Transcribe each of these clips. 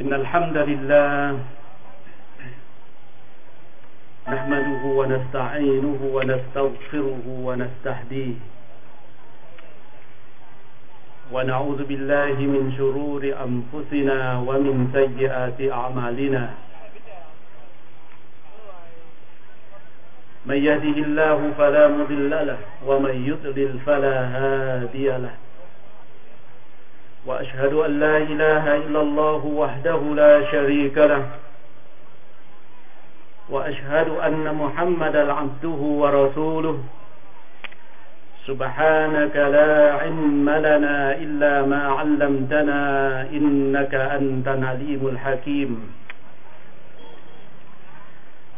إن الحمد لله نحمده ونستعينه ونستغفره ونستهديه ونعوذ بالله من شرور أنفسنا ومن سيئات أعمالنا. من يهده الله فلا مضل له ومن يضلل فلا هادي له. وأشهد أن لا إله إلا الله وحده لا شريك له. وأشهد أن محمدا عبده ورسوله. سبحانك لا علم لنا إلا ما علمتنا إنك أنت العليم الحكيم.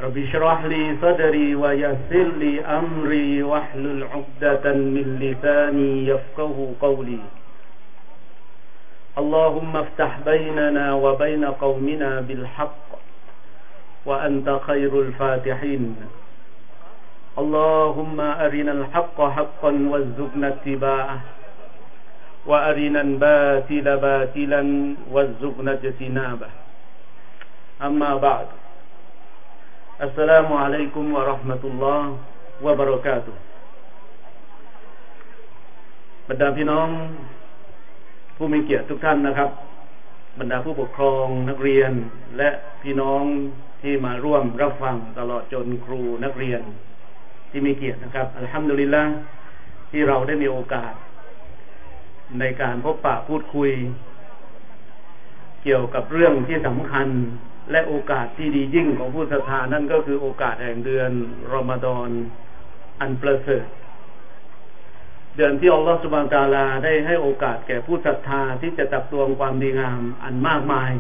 رب اشرح لي صدري ويسر لي أمري واحلل عقدة من لساني يفقه قولي. اللهم افتح بيننا وبين قومنا بالحق وأنت خير الفاتحين اللهم أرنا الحق حقا وارزقنا اتباعه وأرنا الباطل باطلا وارزقنا اجتنابه أما بعد السلام عليكم ورحمة الله وبركاته บรรดาพี่น้อง ผู้มีเกียรติทุกท่านนะครับ บรรดาผู้ปกครองนักเรียนและพี่น้องที่มาร่วมรับฟังตลอดจนครูนักเรียน ที่มีเกียรตินะครับอัลฮัมดุลิลละที่เราได้มีโอกาส ในการพบปะพูดคุย เกี่ยวกับเรื่องที่สำคัญและโอกาสที่ดียิ่งของผู้ศรัทธานั่นก็คือโอกาสแห่งเดือนรอมฎอนอันประเสริฐ เดือนที่อัลลอฮฺสุบานตาลาได้ให้โอกาสแก่ผู้ศรัทธาที่จะตักตวงความดีงามอันมากมาย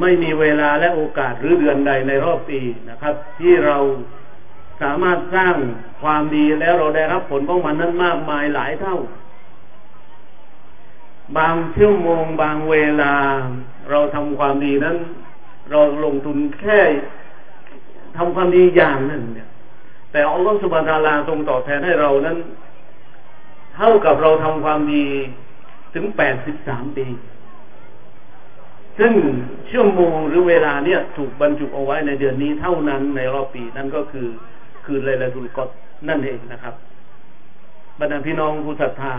ไม่มีเวลาและโอกาสหรือเดือนใดในรอบปีนะครับ ที่เราสามารถสร้างความดีแล้วเราได้รับผลของมันนั้นมากมายหลายเท่า บางชั่วโมงบางเวลา เราทำความดีนั้น เราลงทุนแค่ทำความดีอย่างนึ่งเนี่ย แต่อัลลอฮฺสุบานตาลาทรงตอบแทนให้เรานั้น เท่ากับเราทำความดีถึงแปดสิบสามปี ซึ่งชั่วโมงหรือเวลาเนี่ยถูกบรรจุเอาไว้ในเดือนนี้เท่านั้นในรอบปีนั่นก็คือคืนไลลาตุลกอดนั่นเองนะครับ บรรดาพี่น้องผู้ศรัทธา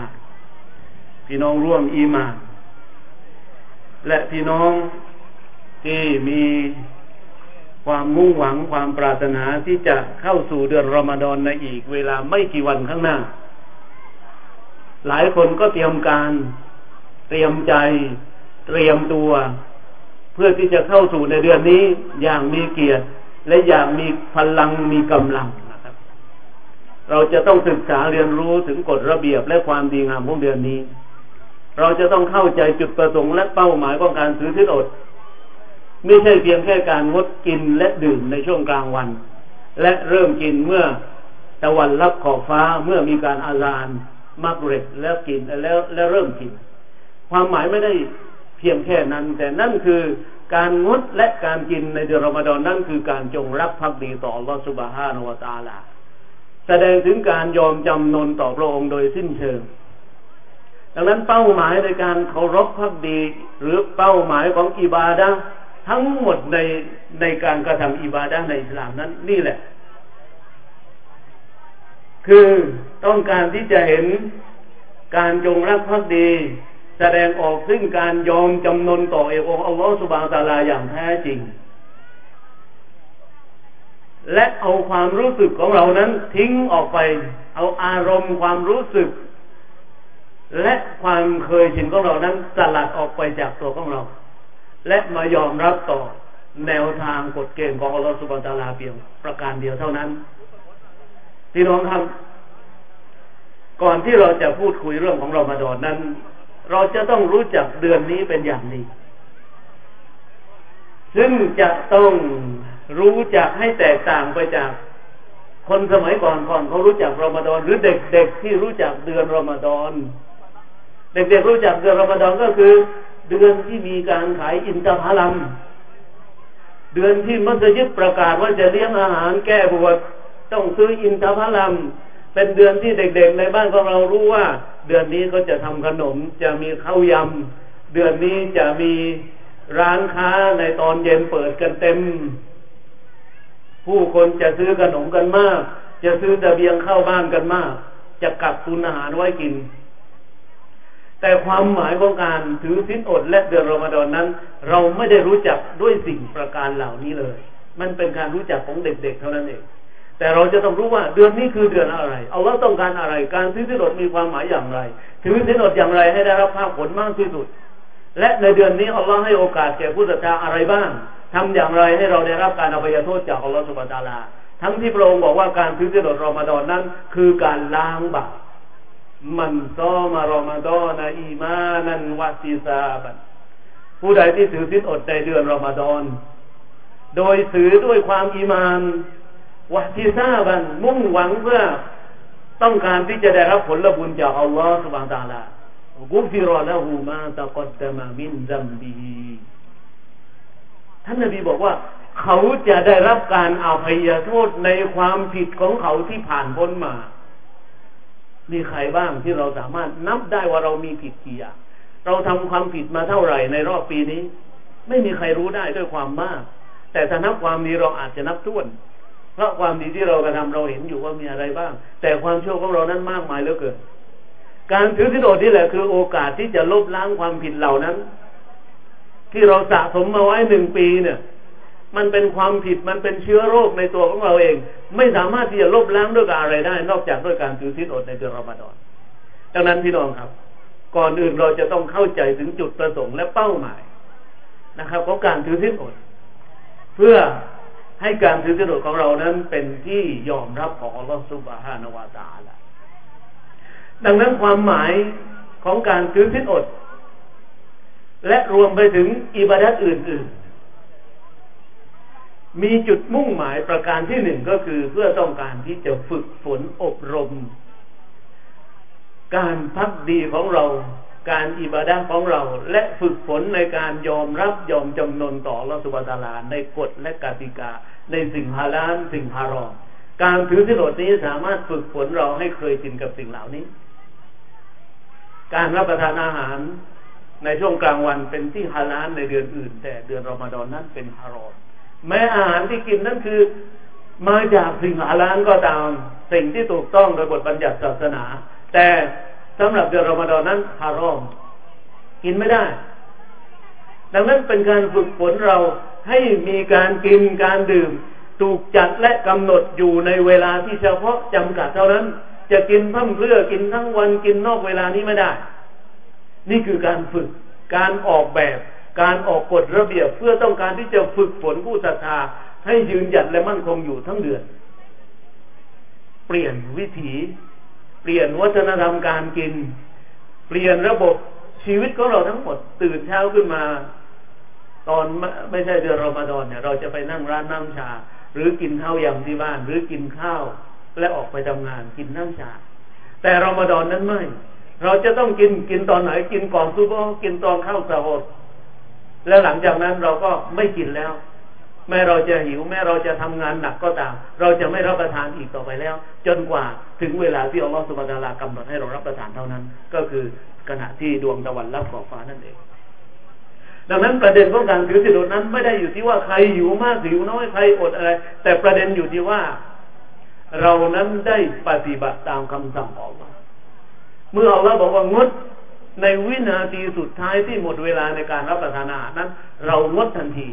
พี่น้องร่วมอีมา และพี่น้องที่มี ความมุ่งหวังความปรารถนาที่จะเข้าสู่เดือนรอมฎอนในอีกเวลาไม่กี่วันข้างหน้า หลายคนก็เตรียมการ เตรียมใจ เตรียมตัว เพื่อที่จะเข้าสู่ในเดือนนี้อย่างมีเกียรติ และอย่างมีพลังมีกำลังนะครับ เราจะต้องศึกษาเรียนรู้ถึงกฎระเบียบและความดีงามของเดือนนี้ เราจะต้องเข้าใจจุดประสงค์และเป้าหมายของการถือทิศอด ไม่ใช่เพียงแค่การงดกินและดื่มในช่วงกลางวัน และเริ่มกินเมื่อตะวันรับขอบฟ้าเมื่อมีการอาลานมักเร็ดแล้วกินแล้วแล้วเริ่มกิน ความหมายไม่ได้เพียงแค่นั้น แต่นั่นคือการงดและการกินในเดือนรอมฎอนนั่นคือการจงรักภักดีต่อลอสุบฮานวตาลา แสดงถึงการยอมจำนนต่อพระองค์โดยสิ้นเชิง ดังนั้นเป้าหมายในการเคารพพักดี หรือเป้าหมายของอิบาดะ ทั้งหมดในในการกระทำอิบาดะในอิสลามนั้น นี่แหละ คือต้องการที่จะเห็นการจงรักภักดี แสดงออกซึ่งการยอมจำนนต่อเอกองอัลลอฮฺสุบานตาลาอย่างแท้จริง และเอาความรู้สึกของเรานั้นทิ้งออกไป เอาอารมณ์ความรู้สึก และความเคยชินของเรานั้นสลัดออกไปจากตัวของเรา และมายอมรับต่อแนวทางกฎเกณฑ์ของอัลลอฮฺสุบานตาลาเพียงประการเดียวเท่านั้นพี่น้องครับ ก่อนที่เราจะพูดคุยเรื่องของเรามาดอนนั้น เราจะต้องรู้จักเดือนนี้เป็นอย่างนี้ ซึ่งจะต้องรู้จักให้แตกต่างไปจากคนสมัยก่อนก่อนเขารู้จักรอมฎอนหรือเด็กๆที่รู้จักเดือนรอมฎอนเด็กๆรู้จักเดือนรอมฎอนก็คือ เดือนที่มีการขายอินทผลัมเดือนที่มัสยิดประกาศว่าจะเลี้ยงอาหารแก้ปวดต้องซื้ออินทผลัมเป็นเดือนที่เด็กๆ ในบ้านของเรารู้ว่า เดือนนี้ก็จะทำขนมจะมีข้าวยำเดือนนี้จะมีร้านค้าในตอนเย็นเปิดกันเต็ม ผู้คนจะซื้อขนมกันมาก จะซื้อตะเบียงเข้าบ้านกันมาก จะกักตุนอาหารไว้กิน แต่ความหมายของการถือสินอดและเดือนรอมฎอนนั้น เราไม่ได้รู้จักด้วยสิ่งประการเหล่านี้เลย มันเป็นการรู้จักของเด็กๆเท่านั้นเอง แต่เราจะต้องรู้ว่าเดือนนี้คือเดือนอะไรเอาว่าต้องการอะไร การซื้อสินอดมีความหมายอย่างไร ถือสินอดอย่างไรให้ได้รับภาพผลมากที่สุด และในเดือนนี้อัลลอฮ์ให้โอกาสแก่ผู้ศรัทธาอะไรบ้างทำอย่างไรให้เราได้รับการอภัยโทษจากอัลลอฮ์สุบานตาลา ทั้งที่พระองค์บอกว่าการถือสินอดรอมฎอนนั้น คือการล้างบาป มันซอมารอมฎอนอีมานันวัติซาบันผู้ใดที่ถือสินอดในเดือนรอมฎอน โดยถือด้วยความอีมานวะที่ทราบันมุ่งหวังเพื่อต้องการที่จะได้รับผลบุญจากอัลลอฮฺสุบานตาลากุฟิรอละหูมาตะกดดมามินซัมบีท่านนบีบอกว่า เขาจะได้รับการอาภัยโทษในความผิดของเขาที่ผ่านพ้นมา มีใครบ้างที่เราสามารถนับได้ว่าเรามีผิดกี่อย่างเราทำความผิดมาเท่าไหร่ในรอบปีนี้ ไม่มีใครรู้ได้ด้วยความมาก แต่ถ้านับความดีเราอาจจะนับท้วน เพราะความดีที่เรากระทำเราเห็นอยู่ว่ามีอะไรบ้าง แต่ความชั่วของเรานั้นมากมายเหลือเกินการถือสินอดนี่แหละคือโอกาสที่จะลบล้างความผิดเหล่านั้น ที่เราสะสมมาไว้หนึ่งปีเนี่ย มันเป็นความผิดมันเป็นเชื้อโรคในตัวของเราเอง ไม่สามารถที่จะลบล้างด้วยกับอะไรได้ นอกจากด้วยการถือสินอดในเดือนรอมฎอนดังนั้นพี่น้องครับ ก่อนอื่นเราจะต้องเข้าใจถึงจุดประสงค์และเป้าหมายนะครับของการถือสินอด เพื่อให้การถือสินอดของเรานั้นเป็นที่ยอมรับของอัลลอฮฺสุบฮานาวาตาละดังนั้นความหมายของการถือสินอด และรวมไปถึงอิบาดัตอื่น ๆ มีจุดมุ่งหมายประการที่หนึ่งก็คือเพื่อต้องการที่จะฝึกฝนอบรม การพักดีของเรา การอิบาดะของเรา และฝึกฝนในการยอมรับยอมจำนนต่อละสุบตาลาในกฎและกติกา ในสิ่งฮาลาลสิ่งฮารอมการถือสินดนี้สามารถฝึกฝนเราให้เคยชินกับสิ่งเหล่านี้ การรับประทานอาหารในช่วงกลางวันเป็นที่ฮาลาลในเดือนอื่น แต่เดือนรอมฎอนนั้นเป็นฮารอม แม้อาหารที่กินนั้นคือ มาจากสิ่งฮาลาลก็ตาม สิ่งที่ถูกต้องโดยบทบัญญัติศาสนา แต่สำหรับเดือนรอมฎอนนั้นฮารอม กินไม่ได้ ดังนั้นเป็นการฝึกฝนเราให้มีการกินการดื่ม ถูกจัดและกำหนดอยู่ในเวลาที่เฉพาะจำกัดเท่านั้น จะกินพั่มเพื่อกินทั้งวันกินนอกเวลานี้ไม่ได้ นี่คือการฝึกการออกแบบ การออกกฎระเบียบเพื่อต้องการที่จะฝึกฝนผู้ศรัทธาให้ยืนหยัดและมั่นคงอยู่ทั้งเดือน เปลี่ยนวิถีเปลี่ยนวัฒนธรรมการกิน เปลี่ยนระบบชีวิตของเราทั้งหมด ตื่นเช้าขึ้นมา ตอนไม่ใช่เดือนรอมฎอนเนี่ย เราจะไปนั่งร้านน้ำชา หรือกินข้าวยำที่บ้าน หรือกินข้าว และออกไปทำงานกินน้ำชา แต่รอมฎอนนั้นไม่ เราจะต้องกินกินตอนไหนกินก่อนซุปเปอร์กินตอนข้าวสะโฮร์ แล้วหลังจากนั้นเราก็ไม่กินแล้ว แม้เราจะหิว แม้เราจะทำงานหนักก็ตาม เราจะไม่รับประทานอีกต่อไปแล้ว จนกว่าถึงเวลาที่อัลลอฮฺสุบานตะลากำหนดให้เรารับประทานเท่านั้น ก็คือขณะที่ดวงตะวันรับขอบฟ้านั่นเอง ดังนั้นประเด็นของการถือสินอดนั้น ไม่ได้อยู่ที่ว่าใครหิวมากหิวน้อยใครอดอะไร แต่ประเด็นอยู่ที่ว่าเรานั้นได้ปฏิบัติตามคำสั่งของเมื่ออัลลอฮฺบอกว่างด ในวินาทีสุดท้ายที่หมดเวลาในการรับประทานอาหารนั้น เรางดทันที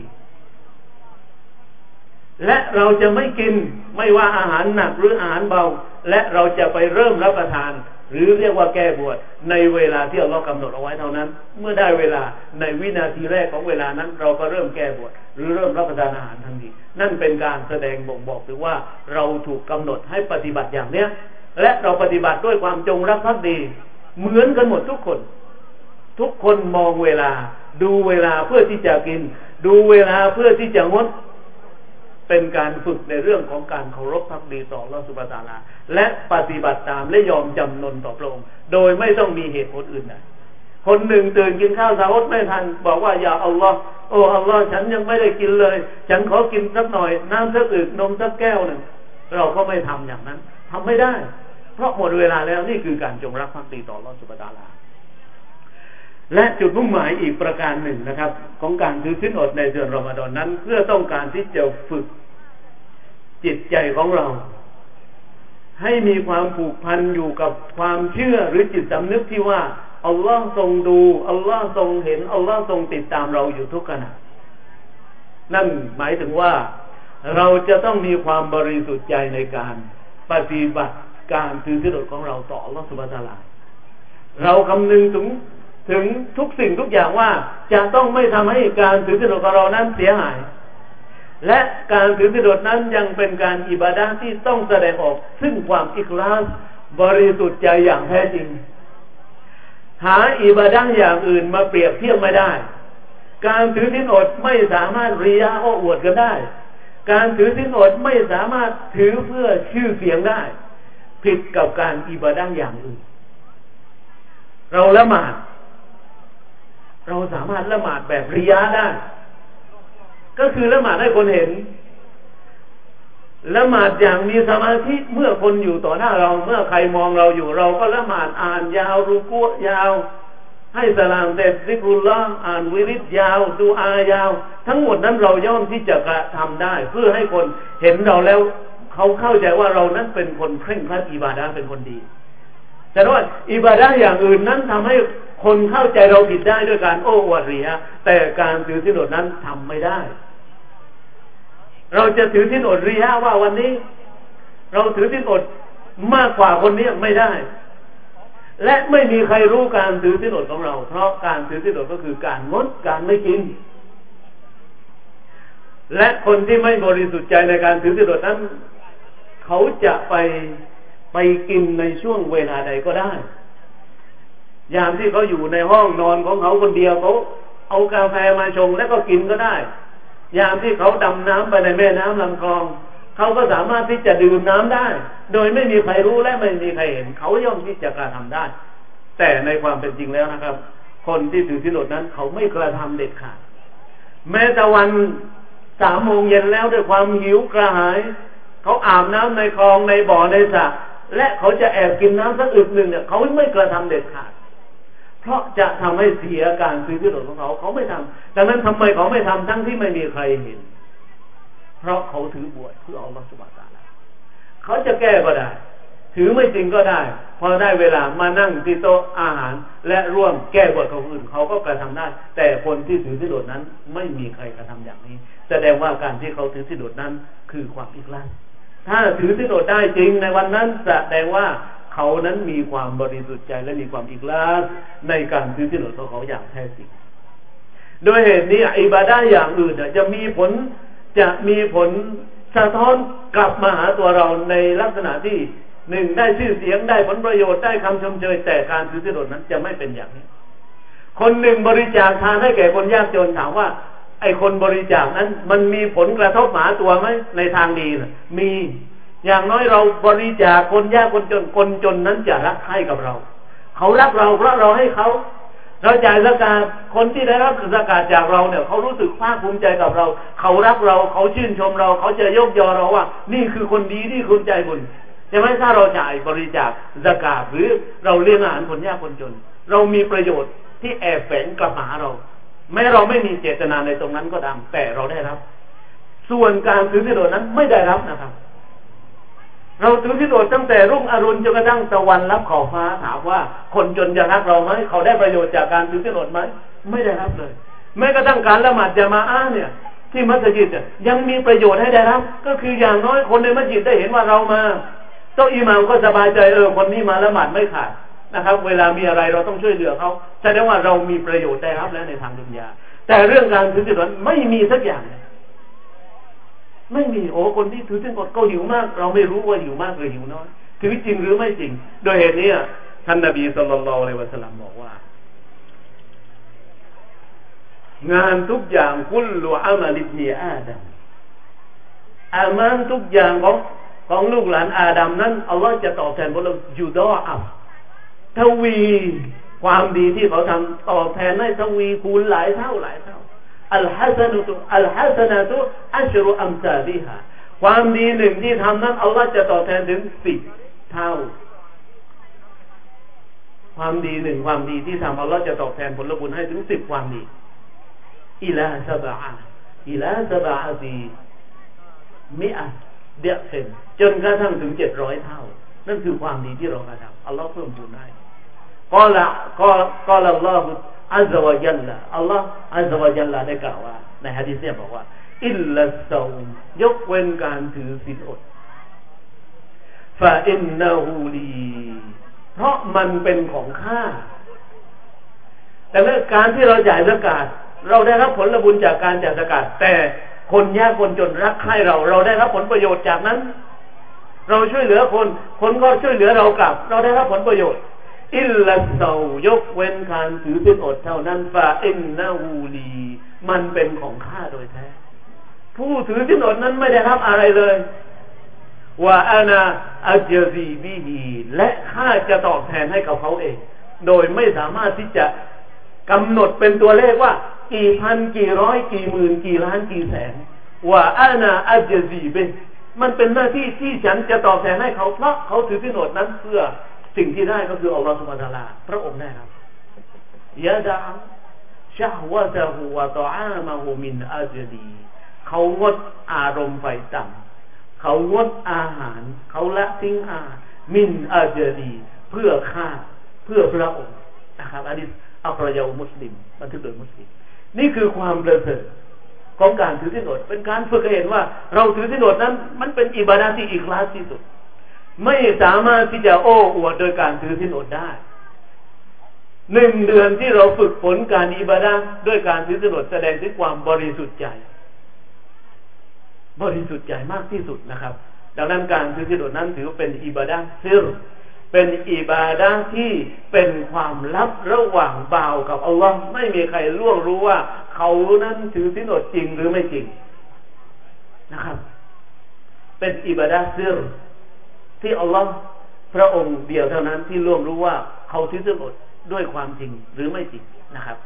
และเราจะไม่กินไม่ว่าอาหารหนักหรืออาหารเบา และเราจะไปเริ่มรับประทาน หรือเรียกว่าแก้บวชในเวลาที่เรากำหนดเอาไว้เท่านั้น เมื่อได้เวลาในวินาทีแรกของเวลานั้น เราก็เริ่มแก้บวชหรือเริ่มรับประทานอาหารทันทีนั่นเป็นการแสดงบ่งบอกถึงว่าเราถูกกำหนดให้ปฏิบัติอย่างเนี้ยและเราปฏิบัติด้วยความจงรักภักดี เหมือนกันหมดทุกคน ทุกคนมองเวลา ดูเวลาเพื่อที่จะกิน ดูเวลาเพื่อที่จะงด เป็นการฝึกในเรื่องของการเคารพพักดีต่อรัสุบตาลาและปฏิบัติตามและยอมจำนนต่อพระองค์โดยไม่ต้องมีเหตุผลอื่นใดคนหนึ่งตื่นกินข้าวสาวไม่ทัน บอกว่าอย่าอัลลอฮ์โอ้อัลลอฮ์ฉันยังไม่ได้กินเลย ฉันขอกินสักหน่อย น้ำสักอึกนมสักแก้วหนึ่งเราก็ไม่ทำอย่างนั้นทำไม่ได้ เพราะหมดเวลาแล้วนี่คือการจงรักภักดีต่อรัสุบตาลา และจุดมุ่งหมายอีกประการหนึ่งนะครับ ของการถือสินอดในเดือนรอมฎอนนั้น เพื่อต้องการที่จะฝึกจิตใจของเรา ให้มีความผูกพันอยู่กับความเชื่อหรือจิตสำนึกที่ว่าอัลลอฮ์ทรงดูอัลลอฮ์ทรงเห็นอัลลอฮ์ทรงติดตามเราอยู่ทุกขณะนั่นหมายถึงว่าเราจะต้องมีความบริสุทธิ์ใจในการปฏิบัติ การถือสินอดของเราต่ออัลลอฮ์สุบฮาลาเราคำนึงถึงถึงทุกสิ่งทุกอย่างว่าจะต้องไม่ทำให้การถือสินอดของเรานั้นเสียหาย และการถือสินอดนั้นยังเป็นการอิบาดาที่ต้องแสดงออก ซึ่งความอิคลาสบริสุทธิ์ใจอย่างแท้จริง หาอิบาดาอย่างอื่นมาเปรียบเทียบไม่ได้ การถือสินอดไม่สามารถริยาโอ้อวดกันได้ การถือสินอดไม่สามารถถือเพื่อชื่อเสียงได้ ผิดกับการอิบาดาอย่างอื่น เราละหมาด เราสามารถละหมาดแบบริยาได้ ก็คือละหมาดให้คนเห็นละหมาดอย่างมีสมาธิเมื่อคนอยู่ต่อหน้าเรา เมื่อใครมองเราอยู่เราก็ละหมาดอ่านยาวรูกัวยาว ให้สลามเต็ซิกุลละอ่านวิริตยาวดูอายาว ทั้งหมดนั้นเราย่อมที่จะกระทำได้ เพื่อให้คนเห็นเราแล้ว เขาเข้าใจว่าเรานั้นเป็นคนเคร่งครัดอิบาดาเป็นคนดี แต่ว่าอิบาดาอย่างอื่นนั้นทำให้คนเข้าใจเราผิดได้ด้วยการโอ้อวดเรียแต่การถือที่นดนั้นทำไม่ได้ เราจะถือที่นดเรียว่าวันนี้ เราถือที่นดมากกว่าคนนี้ไม่ได้ และไม่มีใครรู้การถือที่นดของเรา เพราะการถือที่นดก็คือการงดการไม่กินและคนที่ไม่บริสุทธิ์ใจในการถือที่นดนั้น เขาจะไปไปกินในช่วงเวลาใดก็ได้ ยามที่เขาอยู่ในห้องนอนของเขาคนเดียวเขาเอากาแฟมาชงแล้วก็กินก็ได้ ยามที่เขาดำน้ำไปในแม่น้ำลำคลอง เขาก็สามารถที่จะดื่มน้ำได้ โดยไม่มีใครรู้และไม่มีใครเห็น เขาย่อมที่จะกระทำได้ แต่ในความเป็นจริงแล้วนะครับ คนที่ถือที่หลดนั้น เขาไม่กระทำเด็ดขาดแม้แต่วันสามโมงเย็นแล้วด้วยความหิวกระหาย เขาอาบน้ำในคลองในบ่อในสระและเขาจะแอบกินน้ำสักอึกหนึ่งเนี่ยเขาไม่กระทำเด็ดขาดเพราะจะทำให้เสียการซื้อที่หลดของเขาเขาไม่ทำดังนั้นทำไมเขาไม่ทำทั้งที่ไม่มีใครเห็น เพราะเขาถือบวชเพื่อเอามาสุบาตาเขาจะแก้ก็ได้ ถือไม่จริงก็ได้ พอได้เวลามานั่งที่โต๊ะอาหาร และร่วมแก้บทเขาอื่นเขาก็กระทำได้ แต่คนที่ถือที่หลดนั้น ไม่มีใครกระทำอย่างนี้ แสดงว่าการที่เขาถือที่หลดนั้น คือความอิกลัน ถ้าถือที่หลดได้จริงในวันนั้นแสดงว่าเขานั้นมีความบริสุทธิ์ใจและมีความอิกลาสในการซื้อที่หนุนของเขาอย่างแท้จริงโดยเหตุนี้อิบาดาอย่างอื่นจะมีผลจะมีผลสะท้อนกลับมาหาตัวเราในลักษณะที่หนึ่งได้ชื่อเสียงได้ผลประโยชน์ได้คำชมเชยแต่การซื้อที่หนุนนั้นจะไม่เป็นอย่างนี้ คนหนึ่งบริจาคทานให้แก่คนยากจนถามว่า ไอ้คนบริจาคนั้น มันมีผลกระทบหมาตัวไหมในทางดีนะมีอย่างน้อยเราบริจาคคนยากคนจนคนจนนั้นจะรักให้กับเรา เขารักเราเพราะเราให้เขาเราจ่ายสกาดคนที่ได้รับสกาดจากเราเนี่ยเขารู้สึกภาคภูมิใจกับเรา เขารักเราเขาชื่นชมเรา เขาจะยกยอเราว่า นี่คือคนดีนี่คุณใจบุญใช่ไหมถ้าเราจ่ายบริจาคสกาดหรือเราเลี้ยงอาหารคนยากคนจน เรามีประโยชน์ที่แอบแฝงกลับมาเรา แม้เราไม่มีเจตนาในตรงนั้นก็ตามแต่เราได้รับ ส่วนการซื้อที่โดนนั้นไม่ได้รับนะครับ เราถือที่โดดตั้งแต่รุ่งอรุณจนกระทั่งตะวันรับขอบฟ้าถามว่า คนจนจะรักเราไหมเขาได้ประโยชน์จากการถือที่โดดไหมไม่ได้รับเลย แม้กระทั่งการละหมาดจะมาอ้าเนี่ย ที่มัสยิดยังมีประโยชน์ให้ได้รับ ก็คืออย่างน้อยคนในมัสยิดได้เห็นว่าเรามาเจ้าอิหมามก็สบายใจเออคนนี้มาละหมาดไม่ขาด นะครับ เวลามีอะไรเราต้องช่วยเหลือเขาแสดงว่าเรามีประโยชน์ได้รับแล้วในทางดุนยา แต่เรื่องการถือที่โดไม่มีสักอย่างเลยไม่มีโอ้คนที่ถือเส้นกดก็หิวมาก เราไม่รู้ว่าหิวมากหรือหิวน้อยถือจริงหรือไม่จริง โดยเหตุนี้ท่านนบีสุลต่านเลวะสลัมบอกว่า งานทุกอย่างคุลลูอามาลิบนีอาดัมอามานทุกอย่างของของลูกหลานอาดัมนั้นอัลลอฮ์จะตอบแทนพวกเราอยู่ดออับ ทวีความดีที่เขาทำตอบแทนให้ทวีคูณหลายเท่าหลายเท่าอัลฮัสนุตุอัลฮัสนาตุอัชรุอัมซาบิฮะความดีหนึ่งที่ทำนั้นอัลลอฮ์จะตอบแทนถึงสิบเท่า ความดีหนึ่งความดีที่ทำอัลลอฮ์จะตอบแทนผลบุญให้ถึงสิบความดีอิลาสบะอิลาสบะดีมิอะเดียเซนจนกระทั่งถึงเจ็ดร้อยเท่า นั่นคือความดีที่เรากระทำอัลลอฮ์เพิ่มพูนให้ ก็ละก็ก็ละอัลลอฮ์อัลลอฮ์ยัลละอัลลอฮ์อัลลอฮ์ยัลละได้กล่าวว่า ในฮะดีษเนี่ยบอกว่าอิลลัสซาอุมยกเว้นการถือศีลอดฟาอินนาฮูลีเพราะมันเป็นของข้าแต่เรื่องการที่เราจ่ายสกาดเราได้รับผลบุญจากการจ่ายสกาดแต่คนยากคนจนรักใคร่เรา เราได้รับผลประโยชน์จากนั้น เราช่วยเหลือคน คนก็ช่วยเหลือเรากลับ เราได้รับผลประโยชน์ อิลลัสเซายกเว้นการถือเป็นอดเท่านั้นฟาอินนาฮูลี มันเป็นของข้าโดยแท้ ผู้ถือสินอดนั้นไม่ได้รับอะไรเลยว่าอานาอัจซีบีฮีและข้าจะตอบแทนให้กับเขาเอง โดยไม่สามารถที่จะกำหนดเป็นตัวเลขว่า กี่พันกี่ร้อยกี่หมื่นกี่ล้านกี่แสนว่าอานาอัจซีเบมันเป็นหน้าที่ที่ฉันจะตอบแทนให้เขาเพราะเขาถือที่โนดนั้นเพื่อ สิ่งที่ได้ก็คืออัลลอฮฺสุบานะลาพระองค์ได้ครับยะดามชะวะตะฮูวะตออามะฮูมินอัจลีเขางดอารมณ์ไฟต่ำเขางดอาหาร เขาละทิ้งอามินอาจดี เพื่อฆ่าเพื่อพระองค์นะครับอันนี้อัครยามุสลิมบันทึกโดยมุสลิม นี่คือความประเสริฐของการถือสินอดเป็นการฝึกให้เห็นว่า เราถือสินอดนั้น มันเป็นอิบาดาที่อีกลาสที่สุด ไม่สามารถที่จะโอ้อวดโดยการถือสินอดได้หนึ่งเดือนที่เราฝึกฝนการอิบาดาด้วยการถือสินอดแสดงถึงความบริสุทธิ์ใจ บริสุทธิ์ใจมากที่สุดนะครับ ดังนั้นการถือศีลอดนั้นถือเป็นอิบาดะซิรเป็นอิบาดะที่เป็นความลับระหว่างบ่าวกับอัลลอฮ์ไม่มีใครล่วงรู้ว่า เขานั้นถือศีลอดจริงหรือไม่จริงนะครับ เป็นอิบาดะซิร ที่อัลลอฮ์พระองค์เดียวเท่านั้นที่ล่วงรู้ว่าเขาถือศีลอดด้วยความจริงหรือไม่จริงนะครับ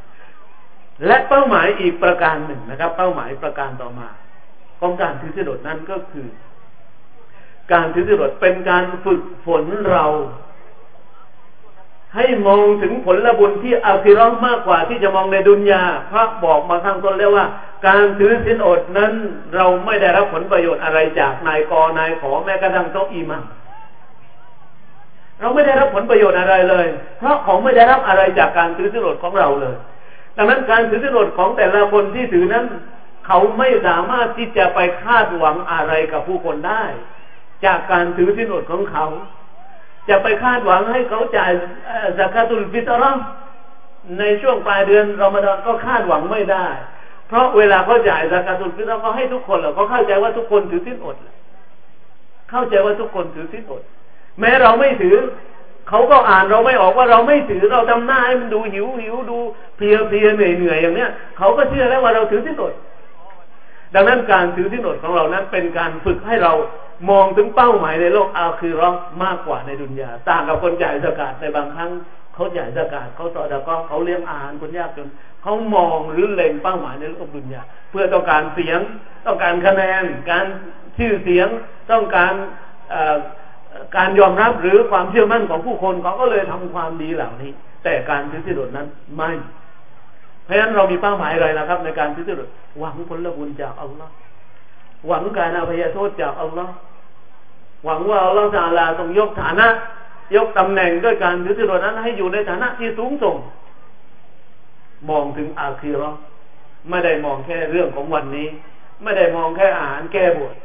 และเป้าหมายอีกประการหนึ่งนะครับ เป้าหมายประการต่อมาของการถือศีลอดนั้นก็คือ การถือศีลอดเป็นการฝึกฝนเรา ให้มองถึงผลบุญที่อาคิรอมากกว่าที่จะมองในดุนยาพระบอกมาข้างต้นแล้วว่า การถือศีลอดนั้น เราไม่ได้รับผลประโยชน์อะไรจากนายกนายขอแม้กระทั่งโตอีมัง เราไม่ได้รับผลประโยชน์อะไรเลย เพราะเขาไม่ได้รับอะไรจากการถือศีลอดของเราเลย ดังนั้นการถือศีลอดของแต่ละคนที่ถือนั้น เขาไม่สามารถที่จะไปคาดหวังอะไรกับผู้คนได้ จากการถือสินอดของเขา จะไปคาดหวังให้เขาจ่ายสกาตุลฟิตรอในช่วงปลายเดือนรอมฎอนก็คาดหวังไม่ได้ เพราะเวลาเขาจ่ายสกาตุลฟิตรก็ให้ทุกคนเหรอเขาเข้าใจว่าทุกคนถือสินอดเข้าใจว่าทุกคนถือสินอด แม้เราไม่ถือเขาก็อ่านเราไม่ออกว่าเราไม่ถือเราทำหน้าให้มันดูหิวหิวดูเพลียเพลียเหนื่อยเหนื่อยอย่างเนี้ยเขาก็เชื่อแล้วว่าเราถือสินอดดังนั้นการถือที่หนดของเรานั้นเป็นการฝึกให้เรามองถึงเป้าหมายในโลกอาคือรอมากกว่าในดุนยาต่างกับคนจ่ายสกาดในบางครั้งเขาจ่ายสกาดเขาต่อดก็เขาเลี้ยงอาหารคนยากจนเขามองหรือเล็งเป้าหมายในโลกดุนยาเพื่อต้องการเสียง ต้องการคะแนน การชื่อเสียงต้องการ การยอมรับหรือความเชื่อมั่นของผู้คนเขาก็เลยทำความดีเหล่านี้ แต่การถือที่หนดนั้นไม่ เพราะฉะนั้นเรามีเป้าหมายอะไรนะครับ ในการที่จะหวังผลบุญจากอัลลอฮ์หวังการอภัยโทษจากอัลลอฮ์หวังว่าอัลลอฮ์จะลาทรงยกฐานะ ยกตำแหน่งด้วยการถือสินนั้น ให้อยู่ในฐานะที่สูงส่ง มองถึงอาคีรอไม่ได้มองแค่เรื่องของวันนี้ ไม่ได้มองแค่อาหารแก้บวช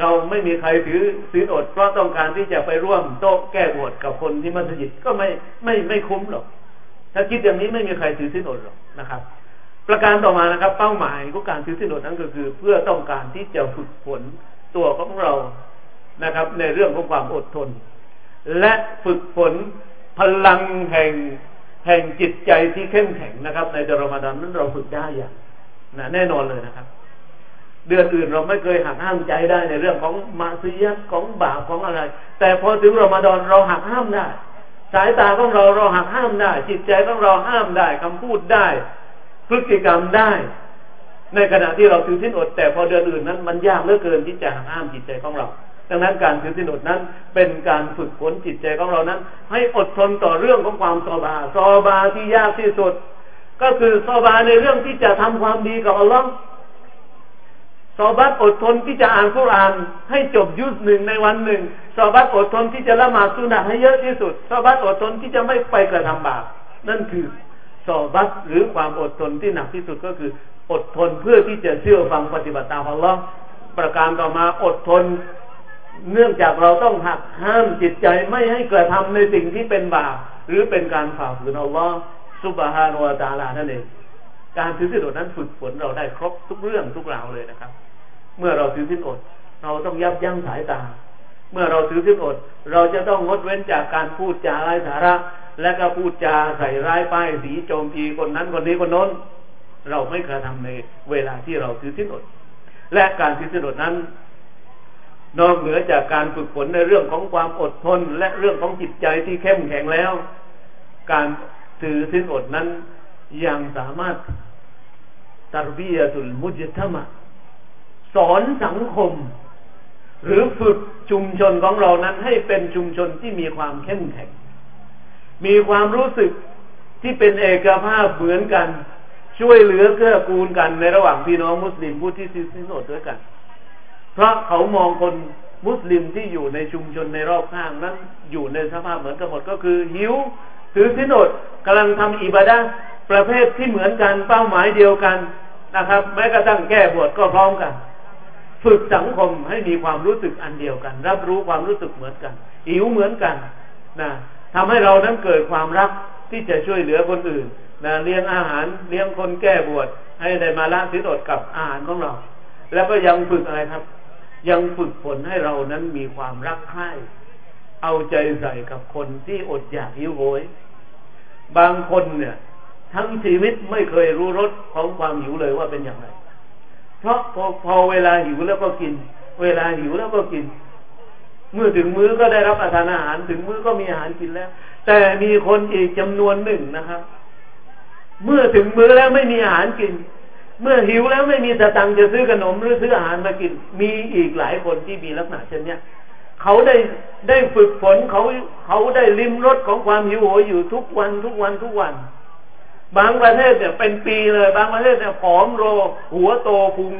เราไม่มีใครถือศีลอดเพราะต้องการที่จะไปร่วมโต๊ะแก้บวชกับคนที่มัสยิดก็ไม่ไม่ไม่คุ้มหรอก ถ้าคิดอย่างนี้ไม่มีใครถือสินอดหรอกนะครับ ประการต่อมานะครับ เป้าหมายของการถือสินอดนั้นก็คือ เพื่อต้องการที่จะฝึกฝนตัวของเรานะครับ ในเรื่องของความอดทน และฝึกฝนพลังแห่งแห่งจิตใจที่เข้มแข็งนะครับ ในเดือนรอมฎอนนั้นเราฝึกได้อย่างนะแน่นอนเลยนะครับ เดือนอื่นเราไม่เคยหักห้ามใจได้ในเรื่องของมาซียของบาปของอะไร แต่พอถึงรอมฎอนเราหักห้ามได้ สายตาของเราเราหักห้ามได้ จิตใจของเราห้ามได้คำพูดได้พฤติกรรมได้ ในขณะที่เราถือสิ้นอด แต่พอเดือนอื่นนั้นมันยากเหลือเกินที่จะหักห้ามจิตใจของเรา ดังนั้นการถือสินอดนั้นเป็นการฝึกฝนจิตใจของเรานั้น ให้อดทนต่อเรื่องของความซอบาซอบาที่ยากที่สุด ก็คือซอบาในเรื่องที่จะทำความดีกับอัลลอฮ์ ซอบัตอดทนที่จะอ่านคุรานให้จบยุสหนึ่งในวันหนึ่งซอบัตอดทนที่จะละหมาดสุนัตให้เยอะที่สุดซอบัตอดทนที่จะไม่ไปกระทำบาปนั่นคือซอบัตหรือความอดทนที่หนักที่สุดก็คือ อดทนเพื่อที่จะเชื่อฟังปฏิบัติตามอัลลอฮ์ประการต่อมาอดทน เนื่องจากเราต้องหักห้ามจิตใจไม่ให้กระทำในสิ่งที่เป็นบาปหรือเป็นการฝ่าฝืนอัลลอฮ์ซุบฮานุวาตาลานั่นเองการถือศีลอดนั้นฝึกฝนเราได้ครบทุกเรื่องทุกราวเลยนะครับ เมื่อเราถือศีลอด เราต้องยับยั้งสายตา เมื่อเราถือศีลอด เราจะต้องงดเว้นจากการพูดจาไร้สาระ และก็พูดจาใส่ร้ายป้ายสีโจมตีคนนั้นคนนี้คนโน้น เราไม่กระทำในเวลาที่เราถือศีลอด และการถือศีลอดนั้น นอกเหนือจากการฝึกฝนในเรื่องของความอดทน และเรื่องของจิตใจที่เข้มแข็งแล้ว การถือศีลอดนั้นยังสามารถตรบียตุลมุจตมะ สอนสังคม หรือฝึกชุมชนของเรานั้นให้เป็นชุมชนที่มีความเข้มแข็ง มีความรู้สึกที่เป็นเอกภาพเหมือนกัน ช่วยเหลือเกื้อกูลกันในระหว่างพี่น้องมุสลิมผู้ที่ซิสิโนดด้วยกัน เพราะเขามองคนมุสลิมที่อยู่ในชุมชนในรอบข้างนั้น อยู่ในสภาพเหมือนกันหมดก็คือ หิวถือสินอดกำลังทำอิบาดะประเภทที่เหมือนกันเป้าหมายเดียวกันนะครับ แม้กระทั่งแก้บวชก็พร้อมกัน ฝึกสังคมให้มีความรู้สึกอันเดียวกัน รับรู้ความรู้สึกเหมือนกันหิวเหมือนกันนะทำให้เรานั้นเกิดความรักที่จะช่วยเหลือคนอื่นนะเลี้ยงอาหารเลี้ยงคนแก้บวชให้ได้มาละสินอดกับอาหารของเรา แล้วก็ยังฝึกอะไรครับ ยังฝึกฝนให้เรานั้นมีความรักใคร่เอาใจใส่กับคนที่อดอยากหิวโหย บางคนเนี่ย ทั้งชีวิตไม่เคยรู้รสของความหิวเลยว่าเป็นอย่างไร เพราะพอพอเวลาหิวแล้วก็กิน เวลาหิวแล้วก็กิน เมื่อถึงมื้อก็ได้รับอาหารอาหารถึงมื้อก็มีอาหารกินแล้ว แต่มีคนอีกจำนวนหนึ่งนะครับเมื่อถึงมื้อแล้วไม่มีอาหารกิน เมื่อหิวแล้วไม่มีสตังค์จะซื้อขนมหรือซื้ออาหารมากิน มีอีกหลายคนที่มีลักษณะเช่นนี้เขาได้ได้ฝึกฝนเขาเขาได้ลิมรสของความหิวโหยอยู่ทุกวันทุกวันทุกวัน บางประเทศเนี่ยเป็นปีเลย บางประเทศเนี่ยผอมโร หัวโตพุง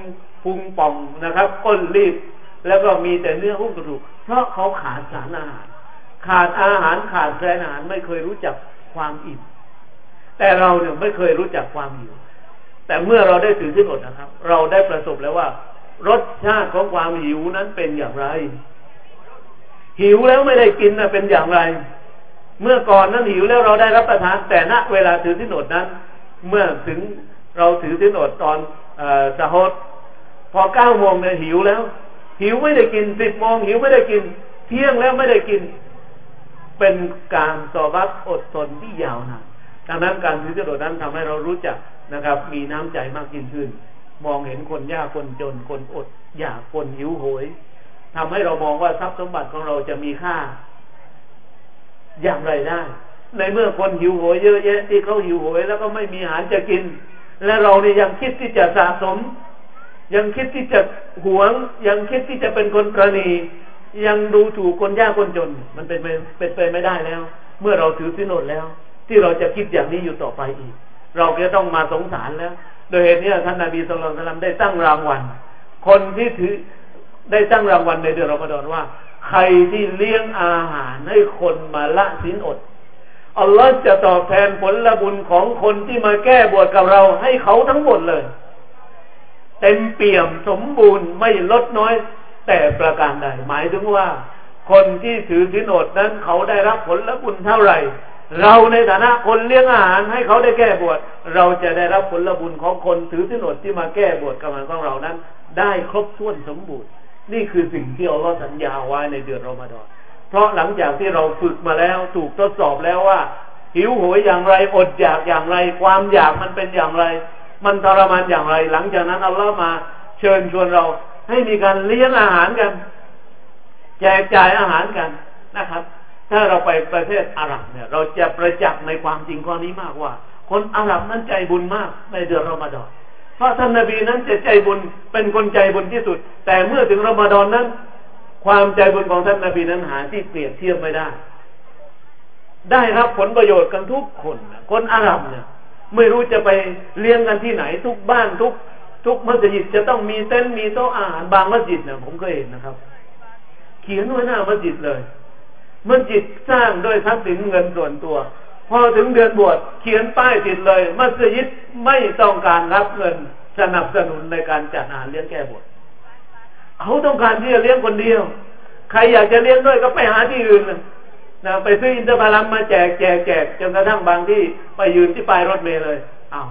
พุงป่องนะครับก้นรีบ แล้วก็มีแต่เนื้อหุ้มกระดูก เพราะเขาขาดสารอาหาร ขาดอาหารขาดแสารอาหารไม่เคยรู้จักความอิ่มแต่เราเนี่ยไม่เคยรู้จักความหิวแต่เมื่อเราได้ถือที่อดนะครับ เราได้ประสบแล้วว่า รสชาติของความหิวนั้นเป็นอย่างไร หิวแล้วไม่ได้กินนะเป็นอย่างไร เมื่อก่อนนั้นหิวแล้วเราได้รับประทานแต่ณเวลาถือที่โนดนั้น เมื่อถึงเราถือที่โนดตอนสะฮดพอเก้าโมงเนี่ยหิวแล้ว หิวไม่ได้กินสิบโมงหิวไม่ได้กิน เที่ยงแล้วไม่ได้กิน เป็นการสอบักอดทนที่ยาวนานดังนั้นการถือที่โนดนั้นทำให้เรารู้จักนะครับ มีน้ำใจมากยิ่งขึ้น มองเห็นคนยากคนจนคนอดอยากคนหิวโหยทำให้เรามองว่าทรัพย์สมบัติของเราจะมีค่า อย่างไรได้ ในเมื่อคนหิวโหยเยอะแยะที่เขาหิวโหยแล้วก็ไม่มีอาหารจะกิน และเราเนี่ยยังคิดที่จะสะสม ยังคิดที่จะหวง ยังคิดที่จะเป็นคนประนียังดูถูกคนยากคนจน มันเป็นไปเป็นไปไม่ได้แล้ว เมื่อเราถือสินอดแล้ว ที่เราจะคิดอย่างนี้อยู่ต่อไปอีก เราจะต้องมาสงสารแล้ว โดยเหตุนี้ท่านนาบีสุลต่านได้ตั้งรางวัลคนที่ถือได้ตั้งรางวัลในเดือนรอมฎอนว่า ใครที่เลี้ยงอาหารให้คนมาละสินอด อัลลอฮ์จะตอบแทนผลลบุญของคนที่มาแก้บวชกับเราให้เขาทั้งหมดเลย เต็มเปี่ยมสมบูรณ์ไม่ลดน้อย แต่ประการใดหมายถึงว่า คนที่ถือสินอดนั้นเขาได้รับผลลบุญเท่าไหร่ เราในฐานะคนเลี้ยงอาหารให้เขาได้แก้บวชเราจะได้รับผลลบุญของคนถือสินอดที่มาแก้บวชกับมันของเรานั้น ได้ครบถ้วนสมบูรณ์ นี่คือสิ่งที่อัลลอฮ์สัญญาไว้ในเดือนรอมฎอนเพราะหลังจากที่เราฝึกมาแล้วถูกทดสอบแล้วว่า หิวโหยอย่างไรอดอยากอย่างไร ความอยากมันเป็นอย่างไร มันทรมานอย่างไร หลังจากนั้นอัลลอฮ์มาเชิญชวนเรา ให้มีการเลี้ยงอาหารกัน แจกจ่ายอาหารกันนะครับ ถ้าเราไปประเทศอาหรับเนี่ย เราจะประจักษ์ในความจริงข้อนี้มากว่า คนอาหรับนั้นใจบุญมากในเดือนรอมฎอน เพราะท่านนบีนั้นจะใจบุญเป็นคนใจบุญที่สุด แต่เมื่อถึงรอมฎอนนั้น ความใจบุญของท่านนาบีนั้นหาที่เปรียบเทียบไม่ได้ ได้รับผลประโยชน์กันทุกคนคนอาหรับเนี่ยไม่รู้จะไปเลี้ยงกันที่ไหน ทุกบ้านทุก ทุกมัสยิดจะต้องมีเต้นมีโต๊ะอาหารบางมัสยิดเนี่ยผมเคยเห็นนะครับ เขียนไว้หน้ามัสยิดเลยมัสยิดสร้างด้วยทรัพย์สินเงินส่วนตัว พอถึงเดือนบวชเขียนป้ายติดเลย มัสยิดไม่ต้องการรับเงินสนับสนุนในการจัดอาหารเลี้ยงแก้บวชเขาต้องการที่จะเลี้ยงคนเดียว ใครอยากจะเลี้ยงด้วยก็ไปหาที่อื่นนะไปซื้ออินทผลัมมาแจกแจกแจกจนกระทั่งบางที่ไปยืนที่ปลายรถเมล์เลยเอา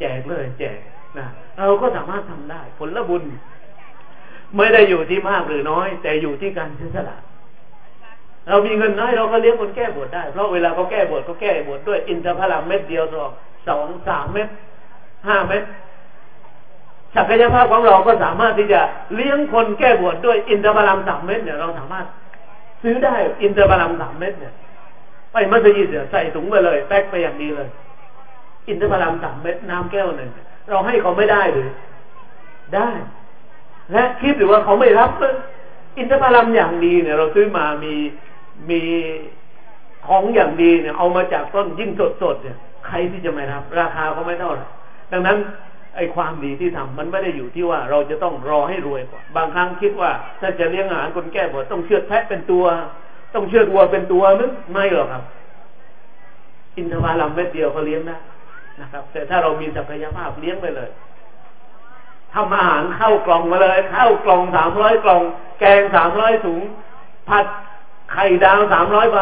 แจกเลย แจกนะเราก็สามารถทำได้ ผลบุญ ไม่ได้อยู่ที่มากหรือน้อย แต่อยู่ที่การเสียสละ เรามีเงินน้อยเราก็เลี้ยงคนแก้บวชได้ เพราะเวลาเขาแก้บวชเขาแก้บวชด้วยอินทผลัมเม็ดเดียวสองสองสามเม็ดห้าเม็ดศักยภาพของเราก็สามารถที่จะเลี้ยงคนแก้บวชด้วยอินทผลัมสามเม็ดเนี่ยเราสามารถ ซื้อได้อินทผลัมสามเม็ดเนี่ย ไปมัสยิดเสียใส่ถุงไปเลยแพ็คไปอย่างดีเลย อินทผลัมสามเม็ดน้ำแก้วหนึ่งเราให้เขาไม่ได้หรือได้ และคิดหรือว่าเขาไม่รับ อินทผลัมอย่างดีเนี่ย เราซื้อมามี มีของอย่างดีเนี่ย เอามาจากต้นยิ่งสดสดเนี่ย ใครที่จะไม่รับ ราคาก็ไม่เท่าไหร่ดังนั้นไอ้ความดีที่ทำมันไม่ได้อยู่ที่ว่าเราจะต้องรอให้รวยก่อนบางครั้งคิดว่าถ้าจะเลี้ยงอาหารคนแก้บวชต้องเชือดแพะเป็นตัว ต้องเชือดวัวเป็นตัวนึกไม่หรอกครับ อินทผลัมเม็ดเดียวเขาเลี้ยงได้นะครับ แต่ถ้าเรามีศักยภาพเลี้ยงไปเลยทำอาหารเข้ากล่องมาเลย เข้ากล่องสามร้อยกล่อง แกงสามร้อยถุง ผัด ไข่ดาวสามร้อยใบ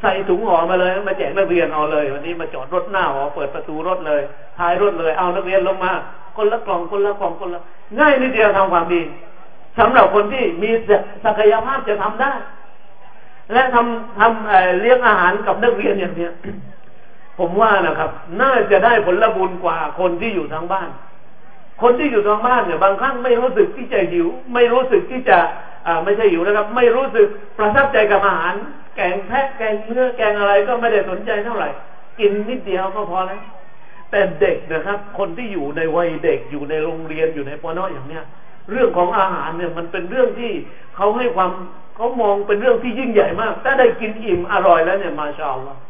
ใส่ถุงห่อมาเลยมาแจกนักเรียนเอาเลย วันนี้มาจอดรถหน้าหอเปิดประตูรถเลยท้ายรถเลยเอานักเรียนลงมา คนละกล่องคนละกล่องคนละง่ายนิดเดียวทำความดีสำหรับคนที่มีศักยภาพจะทำได้ และทำทำเลี้ยงอาหารกับนักเรียนอย่างเนี้ยผมว่านะครับ น่าจะได้ผลบุญกว่าคนที่อยู่ทางบ้าน คนที่อยู่ทางบ้านเนี่ยบางครั้งไม่รู้สึกที่จะหิว ไม่รู้สึกที่จะ ไม่ใช่หิวนะครับ ไม่รู้สึกประทับใจกับอาหาร แกงแพะแกงเนื้อแกงอะไรก็ไม่ได้สนใจเท่าไหร่ กินนิดเดียวก็พอแล้วแต่เด็กนะครับ คนที่อยู่ในวัยเด็กอยู่ในโรงเรียนอยู่ในปนอย่างเนี้ยเรื่องของอาหารเนี่ยมันเป็นเรื่องที่เขาให้ความเขามองเป็นเรื่องที่ยิ่งใหญ่มาก ถ้าได้กินอิ่มอร่อยแล้วเนี่ยมาชาอัลอฮ์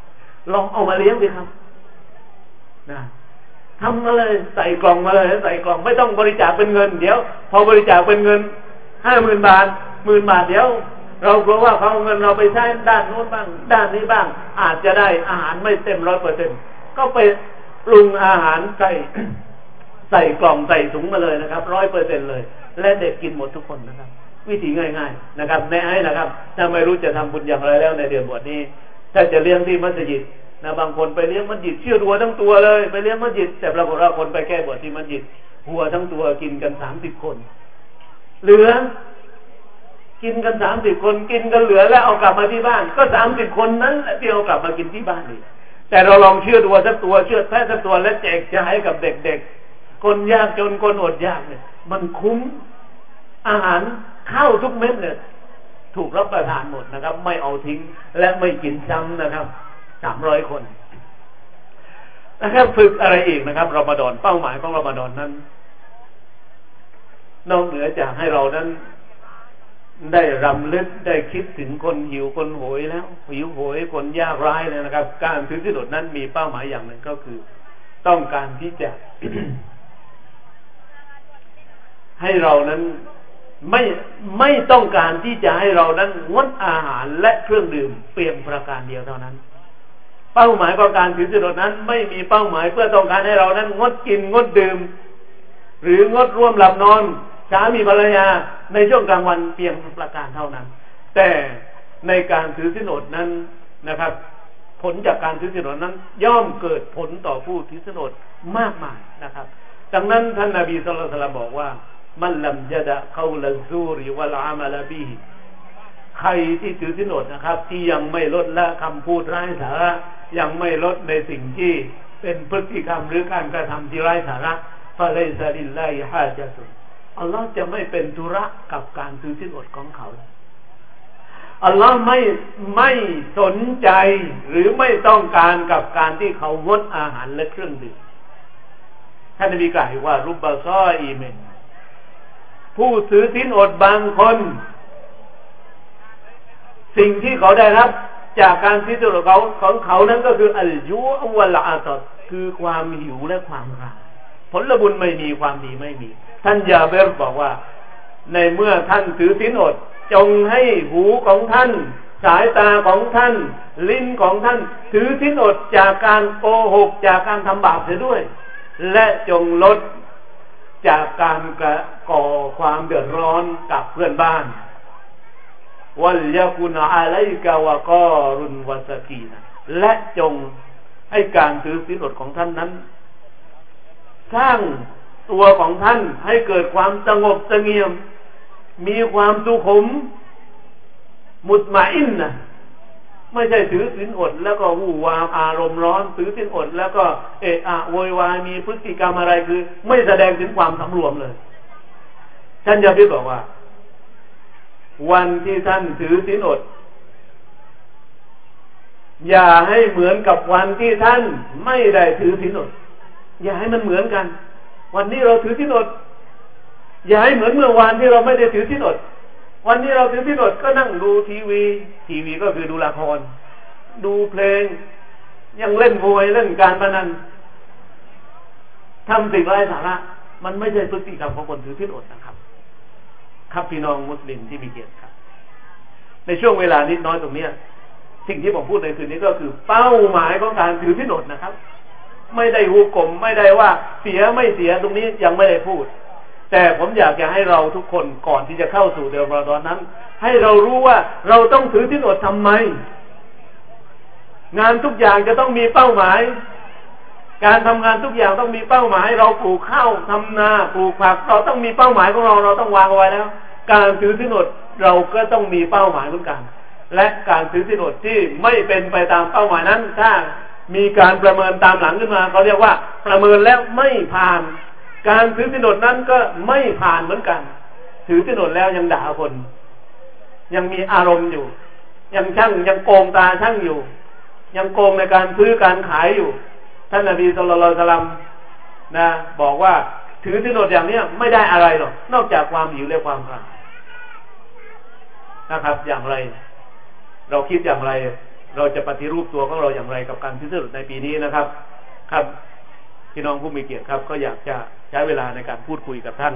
ลองเอามาเลี้ยงดิครับนะทำมาเลยใส่กล่องมาเลยใส่กล่องไม่ต้องบริจาคเป็นเงิน เดี๋ยว พอบริจาคเป็นเงิน ห้าหมื่นบาทหมื่นบาทเดี๋ยว เรากลัวว่าเขาเอาเงินเราไปใช้ด้านโน้นบ้าง ด้านนี้บ้าง อาจจะได้อาหารไม่เต็มร้อยเปอร์เซ็นก็ไปปรุงอาหารใส่ใส่กล่องใส่ถุงมาเลยนะครับร้อยเปอร์เซ็นเลย และเด็กกินหมดทุกคนนะครับ วิธีง่าย ๆ นะครับแนะให้นะครับถ้าไม่รู้จะทำบุญอย่างไรแล้วในเดือนบวชนี้ ถ้าจะเลี้ยงที่มัสยิดนะบางคนไปเลี้ยงมัสยิดเชื่อดัวทั้งตัวเลย ไปเลี้ยงมัสยิดแต่ปรากฏว่าคนไปแก้บวชที่มัสยิดหัวทั้งตัวกินกันสามสิบคน เหลือ กินกันสามสิบคนกินกันเหลือแล้วเอากลับมาที่บ้าน ก็สามสิบคนนั้นที่เอากลับมากินที่บ้านนี่แต่เราลองเชื่อตัวสักตัวเชื่อแพ้สักตัวและแจกจ่ายกับเด็กๆ คนยากจนคนอดยากเนี่ย มันคุ้มอาหารข้าวทุกเม็ดเนี่ยถูกรับประทานหมดนะครับ ไม่เอาทิ้งและไม่กินซ้ำนะครับสามร้อยคนนะครับฝึกอะไรอีกนะครับรอมฎอนเป้าหมายของรอมฎอนนั้น นอกเหนือจากให้เรานั้น ได้รำลึกได้คิดถึงคนหิวคนโหยแล้ว หิวโหยคนยากไร้เลยนะครับ การถือสินอดนั้นมีเป้าหมายอย่างหนึ่งก็คือ ต้องการที่จะ ให้เรานั้นไม่ไม่ต้องการที่จะให้เรานั้นงดอาหารและเครื่องดื่มเพียงประการเดียวเท่านั้น เป้าหมายของการถือสินอดนั้น ไม่มีเป้าหมายเพื่อต้องการให้เรานั้น งดกินงดดื่ม หรืองดร่วมหลับนอน สามีภรรยาในช่วงกลางวันเพียงประการเท่านั้น แต่ในการถือสินอดนั้นนะครับ ผลจากการถือสินอดนั้น ย่อมเกิดผลต่อผู้ถือสินอดมากมายนะครับ ดังนั้นท่านนาบีสุลต่านบอกว่า มันลำยะดะเขาละซูริวะลามาลาบีใครที่ถือสินอดนะครับ ที่ยังไม่ลดละคำพูดไร้สาระยังไม่ลดในสิ่งที่เป็นพฤติกรรมหรือการกระทำที่ไร้สาระฟาเลซาลิลไลฮาจตุน อัลลอฮ์จะไม่เป็นธุระกับการถือสิ้นอดของเขา อัลลอฮ์ไม่ไม่สนใจหรือไม่ต้องการกับการที่เขางดอาหารและเครื่องดื่มท่านนบีกล่าวว่า รุบบาซออีเมนผู้ถือสิ้นอดบางคน สิ่งที่เขาได้รับ จากการที่ตัวเขาของเขานั้นก็คืออัลยูอวลอาตคือความหิวและความรายผลบุญไม่มีความดีไม่มี ท่านยาเบรบอกว่า ในเมื่อท่านถือสินอด จงให้หูของท่าน สายตาของท่าน ลิ้นของท่าน ถือสินอดจากการโกหกจากการทำบาปเสียด้วย และจงลดจากการก่อความเดือดร้อนกับเพื่อนบ้านวัลยากุนอาไลกาวกอรุนวสกีนะและจงให้การถือศีลอดของท่านนั้น สร้าง ตัวของท่านให้เกิดความสงบสงเงียม มีความสุขุม มุดหมาอินนะไม่ใช่ถือศีลอด แล้วก็หูวามอารมณ์ร้อนถือศีลอด แล้วก็เอะอะโวยวายมีพฤติกรรมอะไรคือ ไม่แสดงถึงความสำรวมเลยท่านยาพิบอกว่า วันที่ท่านถือศีลอด อย่าให้เหมือนกับวันที่ท่านไม่ได้ถือศีลอด อย่าให้มันเหมือนกัน วันนี้เราถือศีลอดอย่าให้เหมือนเมื่อวานที่เราไม่ได้ถือศีลอดวันนี้เราถือที่นดก็นั่งดูทีวี ทีวีก็คือดูละคร ดูเพลง ยังเล่นมวยเล่นการพนันทำสิ่งไร้สาระมันไม่ใช่พฤติกรรมของคนถือที่นดนะครับ ครับพี่น้องมุสลิมที่มีเกียรติครับ ในช่วงเวลานิดน้อยตรงนี้สิ่งที่ผมพูดในคืนนี้ก็คือเป้าหมายของการถือที่นดนะครับ ไม่ได้หูกลมไม่ได้ว่าเสียไม่เสียตรงนี้ยังไม่ได้พูด แต่ผมอยากจะให้เราทุกคนก่อนที่จะเข้าสู่เดือนรอดอนนั้น ให้เรารู้ว่าเราต้องถือที่อดทำไม งานทุกอย่างจะต้องมีเป้าหมาย การทำงานทุกอย่างต้องมีเป้าหมาย เราปลูกข้าวทำนาปลูกผัก เราต้องมีเป้าหมายของเราเราต้องวางเอาไว้แล้ว การถือที่อดเราก็ต้องมีเป้าหมายเหมือนกัน และการถือที่อดที่ไม่เป็นไปตามเป้าหมายนั้นถ้า มีการประเมินตามหลังขึ้นมาเขาเรียกว่า ประเมินแล้วไม่ผ่าน การถือสินอดนั้นก็ไม่ผ่านเหมือนกัน ถือสินอดแล้วยังด่าคน ยังมีอารมณ์อยู่ ยังช่างยังโกงตาช่างอยู่ ยังโกงในการซื้อการขายอยู่ ท่านนบีสุลต่านสลัมนะ บอกว่าถือสินอดอย่างเนี้ยไม่ได้อะไรหรอกนอกจากความหิวและความกระนะครับ อย่างไร เราคิดอย่างไร เราจะปฏิรูปตัวของเราอย่างไรกับการที่สุดในปีนี้นะครับ ครับพี่น้องผู้มีเกียรติครับ ก็อยากจะใช้เวลาในการพูดคุยกับท่าน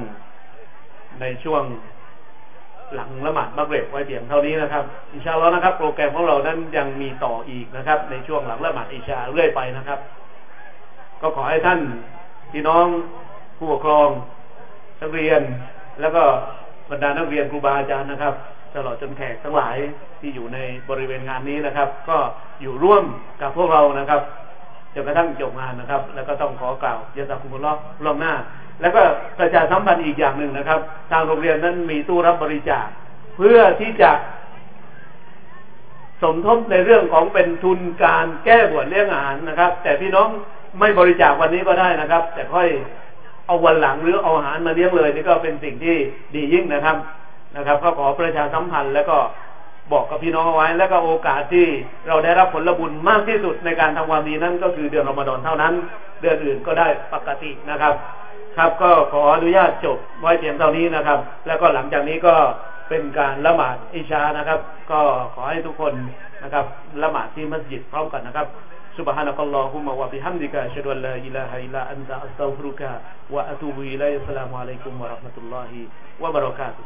ในช่วงหลังละหมาดมักเร็บไว้เพียงเท่านี้นะครับอิชาแล้วนะครับ โปรแกรมของเรานั้นยังมีต่ออีกนะครับ ในช่วงหลังละหมาดอิชาเรื่อยไปนะครับ ก็ขอให้ท่านพี่น้องผู้ปกครองนักเรียน แล้วก็บรรดานักเรียนครูบาอาจารย์นะครับ ตลอดจนแขกทั้งหลายที่อยู่ในบริเวณงานนี้นะครับ ก็อยู่ร่วมกับพวกเรานะครับจนกระทั่งจบงานนะครับ แล้วก็ต้องขอกล่าวยาสักุมุลลอล่วงหน้า แล้วก็ประชาสัมพันธ์อีกอย่างหนึ่งนะครับ ทางโรงเรียนนั้นมีตู้รับบริจาค เพื่อที่จะ สมทบในเรื่องของเป็นทุนการแก้บวชเลี้ยงอาหารนะครับ แต่พี่น้องไม่บริจาควันนี้ก็ได้นะครับ แต่ค่อยเอาวันหลังหรือเอาอาหารมาเลี้ยงเลยนี่ก็เป็นสิ่งที่ดียิ่งนะครับ นะครับ ก็ขอประชาสัมพันธ์แล้วก็บอกกับพี่น้องเอาไว้ แล้วก็โอกาสที่เราได้รับผลบุญมากที่สุดในการทำความดีนั้นก็คือเดือนรอมฎอนเท่านั้น เดือนอื่นก็ได้ปกตินะครับ ครับก็ขออนุญาตจบไว้เพียงเท่านี้นะครับ แล้วก็หลังจากนี้ก็เป็นการละหมาดอิชานะครับ ก็ขอให้ทุกคนนะครับละหมาดที่มัสยิดพร้อมกันนะครับ سبحانك اللهم وبحمدك أشهد أن لا إله إلا أنت أستغفرك وأتوب إليك السلام عليكم ورحمة الله وبركاته